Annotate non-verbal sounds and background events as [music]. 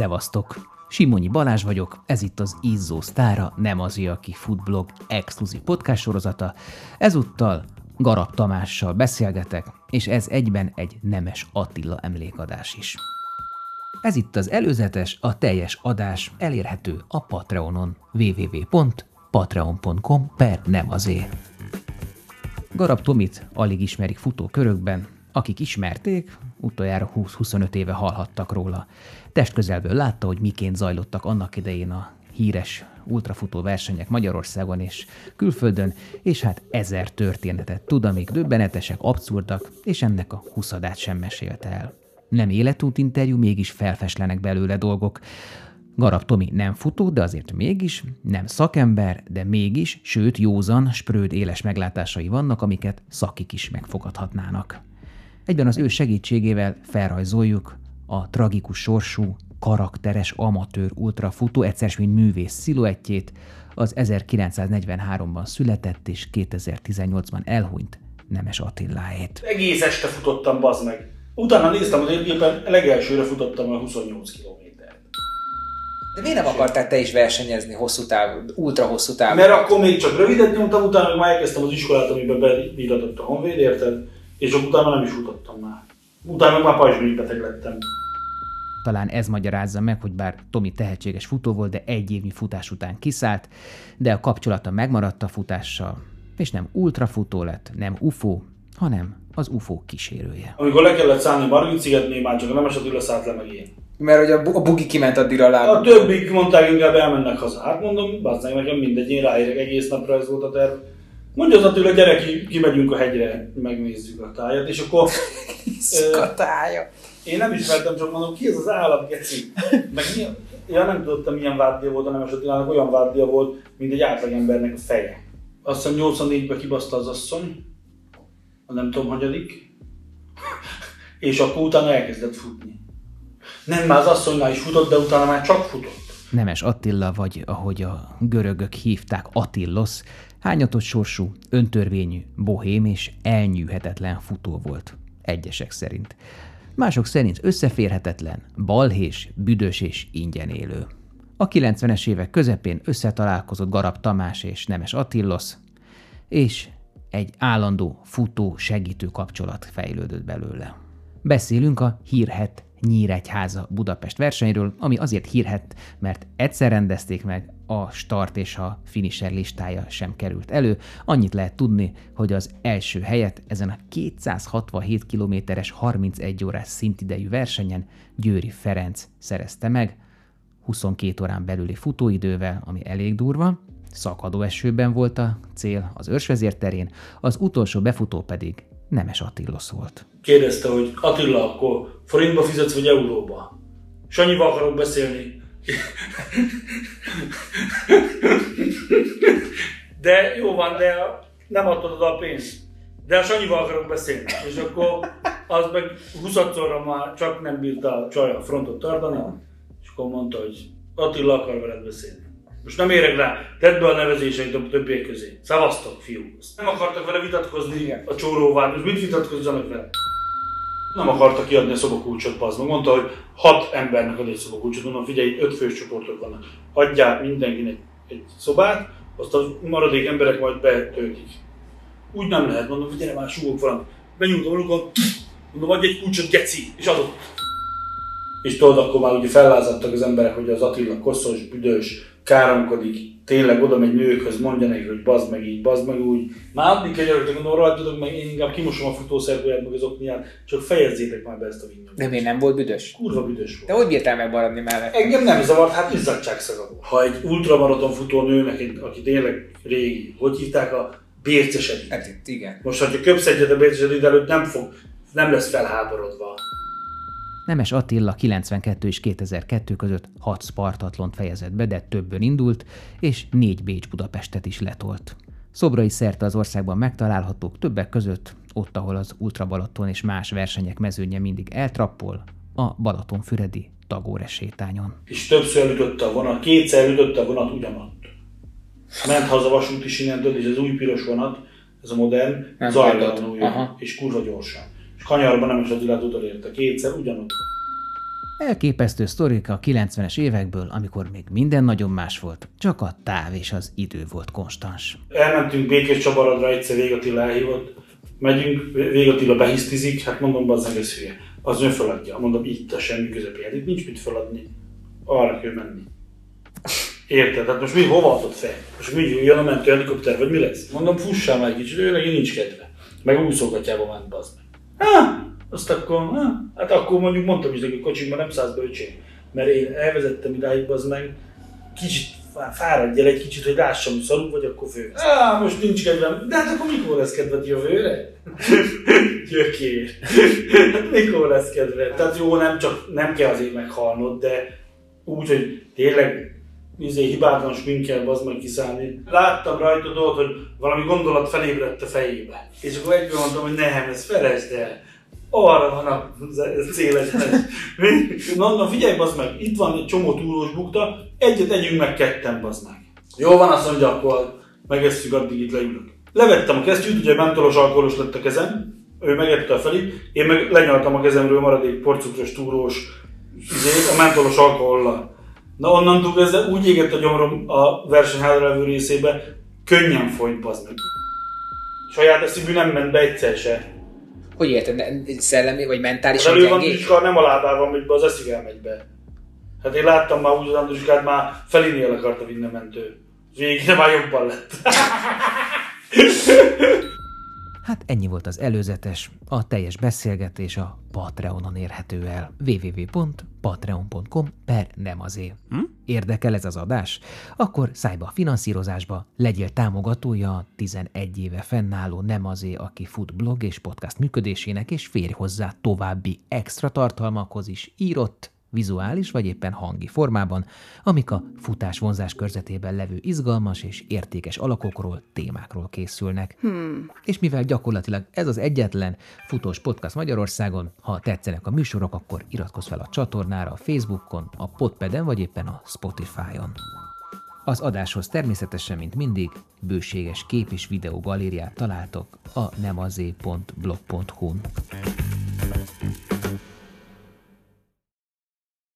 Szevasztok! Simonyi Balázs vagyok, ez itt az Izzó Sztára, nem az, aki futblog exkluzív podcast sorozata. Ezúttal Garab Tamással beszélgetek, és ez egyben egy Nemes Attila emlékadás is. Ez itt az előzetes, a teljes adás elérhető a Patreonon www.patreon.com per nem azé. Garab Tomit alig ismerik futókörökben, akik ismerték, utoljára 20-25 éve hallhattak róla. Testközelből látta, hogy miként zajlottak annak idején a híres ultrafutó versenyek Magyarországon és külföldön, és hát ezer történetet tud, amik döbbenetesek, abszurdak, és ennek a huszadát sem mesélte el. Nem életút interjú, mégis felfeslenek belőle dolgok. Garab Tomi nem futó, de azért mégis, nem szakember, de mégis, sőt józan, spröd éles meglátásai vannak, amiket szakik is megfogadhatnának. Egyben az ő segítségével felrajzoljuk a tragikus sorsú, karakteres amatőr ultrafutó, egyszer mint művész sziluettjét, az 1943-ban született és 2018-ban elhunyt Nemes Attiláét. Egész este futottam, bazd meg. Utána néztem az éppen legelsőre futottam a 28 kilométert. De miért nem akartál te is versenyezni hosszú táv, ultra hosszú távon? Mert akkor még csak rövidet nyomtam, utána meg már elkezdtem az iskolát, amiben beíratott a Honvéd, érted? És akkor utána nem is futottam már. Utána meg már pajzsmirigy lettem. Talán ez magyarázza meg, hogy bár Tomi tehetséges futó volt, de egy évnyi futás után kiszállt, de a kapcsolata megmaradt a futással, és nem ultrafutó lett, nem UFO, hanem az UFO kísérője. Amikor le kellett szállni Margit szigetnél, már csak nem esetül leszállt le meg én. Mert hogy a, bu- a bugi kiment addigra a lábam. A többik mondták, inkább elmennek haza. Hát mondom, bazdmeg nekem mindegy, én ráérek egész napra, ez volt a terv. Mondja az Attila, gyere ki, kimegyünk a hegyre, megnézzük a tájat, és akkor... [laughs] Szkatája. Én nem ismertem, csak mondom, ki ez az állat, geci? Meg mi, ja, nem tudtam, milyen vádlia volt a Nemes Attilának, olyan vádlia volt, mint egy átlagembernek a feje. Azt hiszem 84-ben kibaszta az asszony, a nem tudom, hanyadik, [laughs] és akkor utána elkezdett futni. Nem, már az asszonynál is futott, de utána már csak futott. Nemes Attila, vagy ahogy a görögök hívták Attillos, hányatos sorsú, öntörvényű, bohém és elnyűhetetlen futó volt. Egyesek szerint. Mások szerint összeférhetetlen, balhés, büdös és ingyen élő. A 90-es évek közepén összetalálkozott Garab Tamás és Nemes Attillos, és egy állandó futó segítő kapcsolat fejlődött belőle. Beszélünk a hírhet Nyíregyháza Budapest versenyről, ami azért hírhet, mert egyszer rendezték meg, a start és a finisher listája sem került elő. Annyit lehet tudni, hogy az első helyet ezen a 267 kilométeres 31 órás szintidejű versenyen Győri Ferenc szerezte meg, 22 órán belüli futóidővel, ami elég durva, szakadó esőben volt a cél az őrsvezér terén, az utolsó befutó pedig Nemes Attilos volt. Kérdezte, hogy Attila, akkor forintba fizetsz, vagy euróba? Sanyival akarok beszélni. De jó van, de nem adtad oda a pénzt. De a Sanyival akarok beszélni. És akkor az meg 20 már csak nem bírta a csaj a frontot tartani, és akkor mondta, hogy Attila akar veled beszélni. Most nem érek rá, tedd be a nevezéseit a többiek közé. Szavaztok, fiúk. Nem akartak vele vitatkozni Igen. a csóróvár, most mit vitatkozzanak vele? Nem akarta kiadni a szobakulcsot, az meg. Mondta, hogy hat embernek ad egy szobakulcsot. Mondom, figyelj, öt fős csoportok vannak. Adjál mindenkinek egy szobát, azt a maradék emberek majd betöltik. Úgy nem lehet, mondom, hogy gyere már, súgok valamit. Benyújtom a mondom, adj egy kulcsot, geci, és adott. És tudod, akkor már ugye fellázadtak az emberek, hogy az Attila koszos, büdös, káromkodik, tényleg oda megy nőkhöz, mondja neki, hogy bazd meg így, bazd meg úgy. Már addig gyerek, gondolom, rajtatok meg, én inkább kimosom a futószerkóját, meg az okniát, csak fejezzétek már be ezt a vinyót. De miért nem volt büdös? Kurva büdös volt. De hogy bírtál megmaradni mellett? Engem nem zavart, hát izzadságszaga volt. Ha egy ultramaraton futó nőnek, aki tényleg régi, hogy hívták a Bérces Edith. Hát itt igen. Most, ha köpszedjed a Bérces Edith előtt, nem fog, nem lesz felháborodva. Nemes Attila 92 és 2002 között 6 Spartatlont fejezett be, de többön indult, és 4 Bécs-Budapestet is letolt. Szobrai szerte az országban megtalálhatók többek között ott, ahol az Ultra Balaton és más versenyek mezőnye mindig eltrappol, a Balatonfüredi Tagóres sétányon. és többször elütötte a vonat, kétszer elütötte a vonat ugyanott. Ment haza vasúti is innentől, és az új piros vonat, ez a modern, zajtalanul jön, és kurva gyorsan. Kanyarban nem is az illet utolérte, kétszer ugyanott. Elképesztő sztorik a 90-es évekből, amikor még minden nagyon más volt, csak a táv és az idő volt konstans. Elmentünk Békés Csabaradra, egyszer Végatila elhívott, megyünk, Végatila behisztizik, hát mondom, az egész hülye. Az ön feladja. Mondom, itt a semmi közepén, itt nincs mit feladni. Arra kell menni. Érted? Hát most mi hova adott fel? Most mi jön a mentő helikopter, vagy mi lesz? Mondom, fussál már egy kicsit, ő neki nincs kedve. Meg úszógatjába ment, bazd Há, azt akkor, há, hát akkor mondjuk mondtam is neki, hogy kocsimban nem száz bölcsén. Mert én elvezettem idáig, bazd meg, kicsit fá- fáradj el egy kicsit, hogy lássam, hogy szarul vagy, akkor fő. Á, most nincs kedvem. De hát akkor mikor lesz kedved jövőre? [laughs] Gyökér. hát mikor lesz kedved? Tehát jó, nem csak, nem kell azért meghalnod, de úgy, hogy tényleg izé, hibátlan sminkkel bazd meg kiszállni. Láttam rajta dolgot, hogy valami gondolat felébredt a fejébe. És akkor egyből mondtam, hogy nem, ez felejtsd el. Arra van a Mi? Mondom, figyelj, bazd meg, itt van egy csomó túlós bukta, egyet együnk meg ketten, bazd meg. Jó van, azt mondja, akkor megesszük, addig itt leülök. Levettem a kesztyűt, ugye mentolos alkoholos lett a kezem, ő megette a felét, én meg lenyaltam a kezemről maradék porcukros, túrós, izé, a mentolos alkohollal. Na onnantól kezdve úgy égett a gyomrom a verseny hátralevő részébe, könnyen folyt, bazd meg. Saját eszűbű nem ment be egyszer se. Hogy érted, szellemi vagy Az mentálisan gyengék? Andruska, nem a lábával megy be, az eszig elmegy be. Hát én láttam már úgy, az Andruskát már Felinél akarta vinni a mentő. Végén már jobban lett. [laughs] Hát ennyi volt az előzetes, a teljes beszélgetés a Patreonon érhető el. www.patreon.com per nem azért. Hm? Érdekel ez az adás? Akkor szállj be a finanszírozásba, legyél támogatója a 11 éve fennálló nem azért, aki fut blog és podcast működésének, és férj hozzá további extra tartalmakhoz is írott, vizuális vagy éppen hangi formában, amik a futás vonzás körzetében levő izgalmas és értékes alakokról, témákról készülnek. Hmm. És mivel gyakorlatilag ez az egyetlen futós podcast Magyarországon, ha tetszenek a műsorok, akkor iratkozz fel a csatornára a Facebookon, a Podpeden vagy éppen a Spotify-on. Az adáshoz természetesen, mint mindig, bőséges kép és videó galériát találtok a nemazé.blog.hu-n.